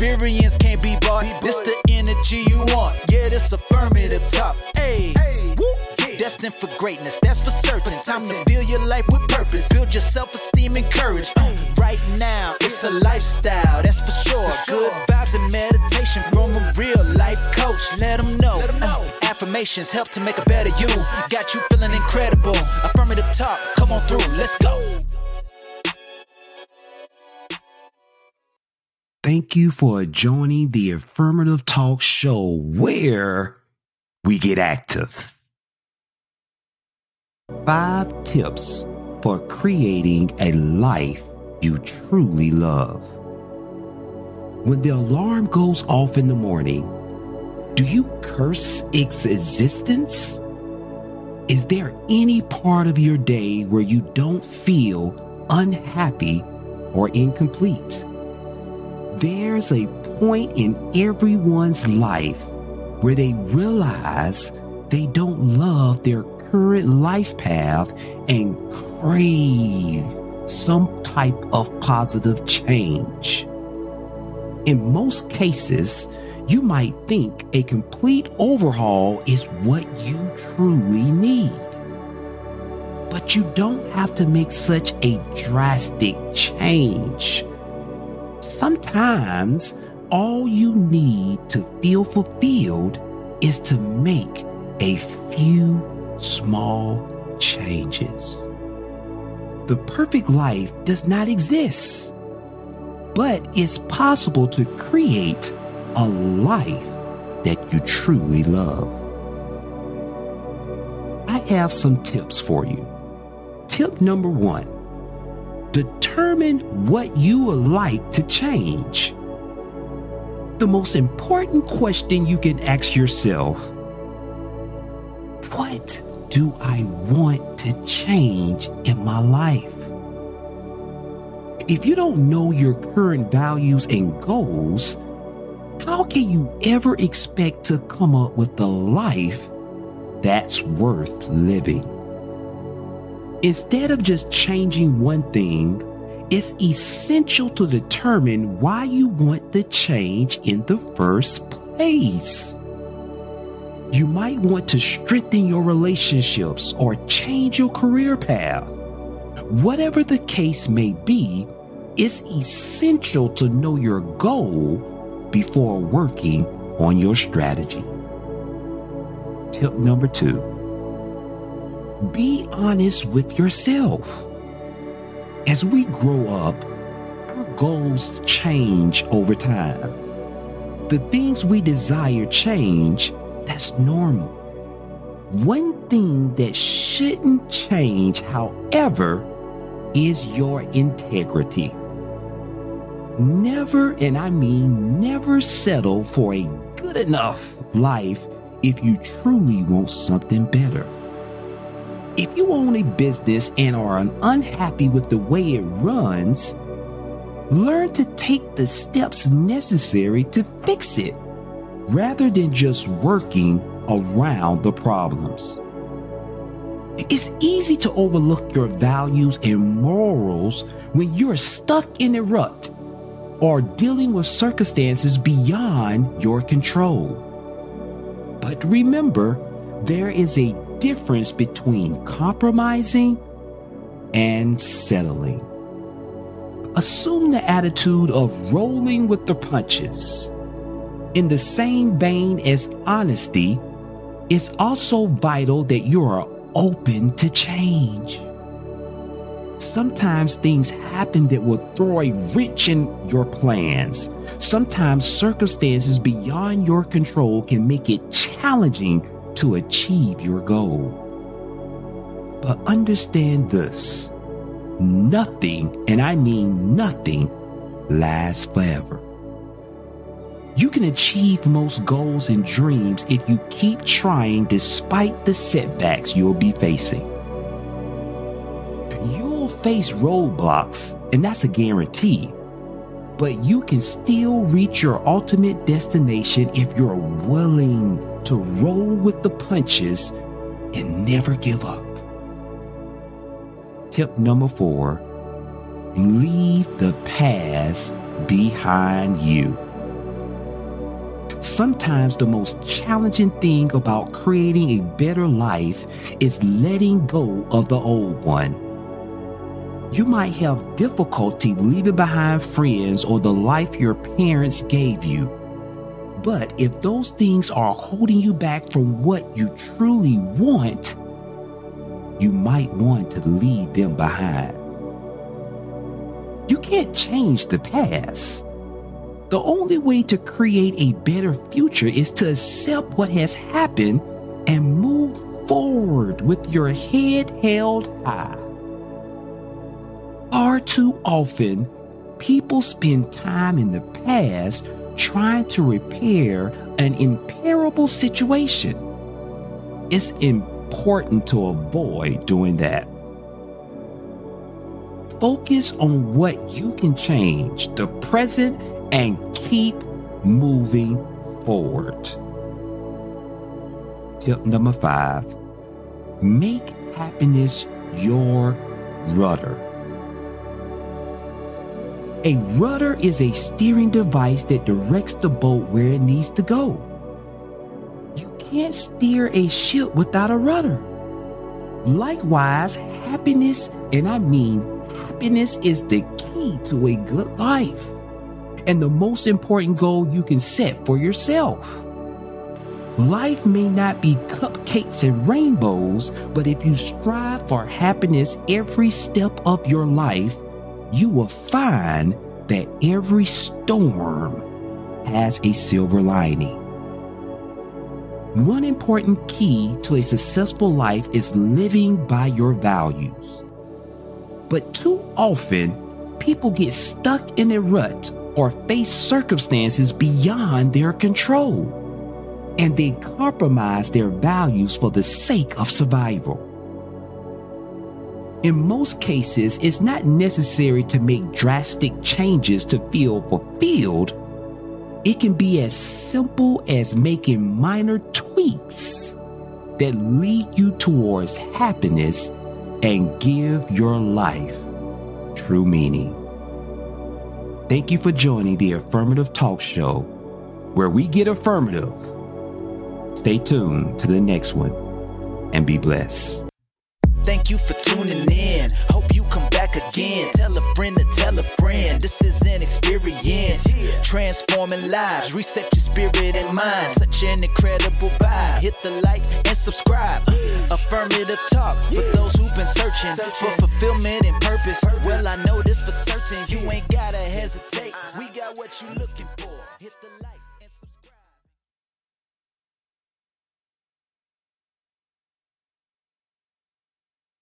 experience can't be bought. This the energy you want. Yeah, this affirmative talk. Hey. Destined for greatness, that's for certain. Time to build your life with purpose. Build your self esteem and courage. Uh, right now, it's a lifestyle, that's for sure. Good vibes and meditation from a real life coach. Let them know. Uh, affirmations help to make a better you. Got you feeling incredible. Affirmative talk, come on through, let's go. Thank you for joining the Affirmative Talk Show where we get active. Five tips for creating a life you truly love. When the alarm goes off in the morning, do you curse its existence? Is there any part of your day where you don't feel unhappy or incomplete? There's a point in everyone's life where they realize they don't love their current life path and crave some type of positive change. In most cases, you might think a complete overhaul is what you truly need. But you don't have to make such a drastic change. Sometimes all you need to feel fulfilled is to make a few small changes. The perfect life does not exist, but it's possible to create a life that you truly love. I have some tips for you. Tip number one determine what you would like to change. The most important question you can ask yourself what do I want to change in my life? If you don't know your current values and goals, how can you ever expect to come up with a life that's worth living? Instead of just changing one thing, it's essential to determine why you want the change in the first place. You might want to strengthen your relationships or change your career path. Whatever the case may be, it's essential to know your goal before working on your strategy. Tip number two be honest with yourself. As we grow up, our goals change over time. The things we desire change, that's normal. One thing that shouldn't change, however, is your integrity. Never, and I mean never settle for a good enough life if you truly want something better. If you own a business and are unhappy with the way it runs, learn to take the steps necessary to fix it rather than just working around the problems. It's easy to overlook your values and morals when you're stuck in a rut or dealing with circumstances beyond your control. But remember, there is a difference between compromising and settling. Assume the attitude of rolling with the punches. In the same vein as honesty, it's also vital that you are open to change. Sometimes things happen that will throw a wrench in your plans. Sometimes circumstances beyond your control can make it challenging to achieve your goal. But understand this nothing, and I mean nothing, lasts forever. You can achieve most goals and dreams if you keep trying despite the setbacks you'll be facing. You'll face roadblocks, and that's a guarantee. But you can still reach your ultimate destination if you're willing to roll with the punches and never give up. Tip number four leave the past behind you. sometimes the most challenging thing about creating a better life is letting go of the old one. You might have difficulty leaving behind friends or the life your parents gave you. But if those things are holding you back from what you truly want, you might want to leave them behind. You can't change the past. The only way to create a better future is to accept what has happened and move forward with your head held high. Far too often, people spend time in the past trying to repair an imperable situation. It's important to avoid doing that. Focus on what you can change, the present, and keep moving forward. Tip number five make happiness your rudder. A rudder is a steering device that directs the boat where it needs to go. You can't steer a ship without a rudder. Likewise, happiness, and I mean happiness, is the key to a good life and the most important goal you can set for yourself. Life may not be cupcakes and rainbows, but if you strive for happiness every step of your life, you will find that every storm has a silver lining. One important key to a successful life is living by your values. But too often, people get stuck in a rut or face circumstances beyond their control, and they compromise their values for the sake of survival. In most cases, it's not necessary to make drastic changes to feel fulfilled. It can be as simple as making minor tweaks that lead you towards happiness and give your life true meaning. Thank you for joining the Affirmative Talk Show, where we get affirmative. Stay tuned to the next one and be blessed. Thank you for tuning in. Hope you come back again. Tell a friend to tell a friend. This is an experience. Transforming lives. Reset your spirit and mind. Such an incredible vibe. Hit the like and subscribe. Affirmative talk for those who've been searching for fulfillment and purpose. Well, I know this for certain. You ain't gotta hesitate. We got what you're looking for.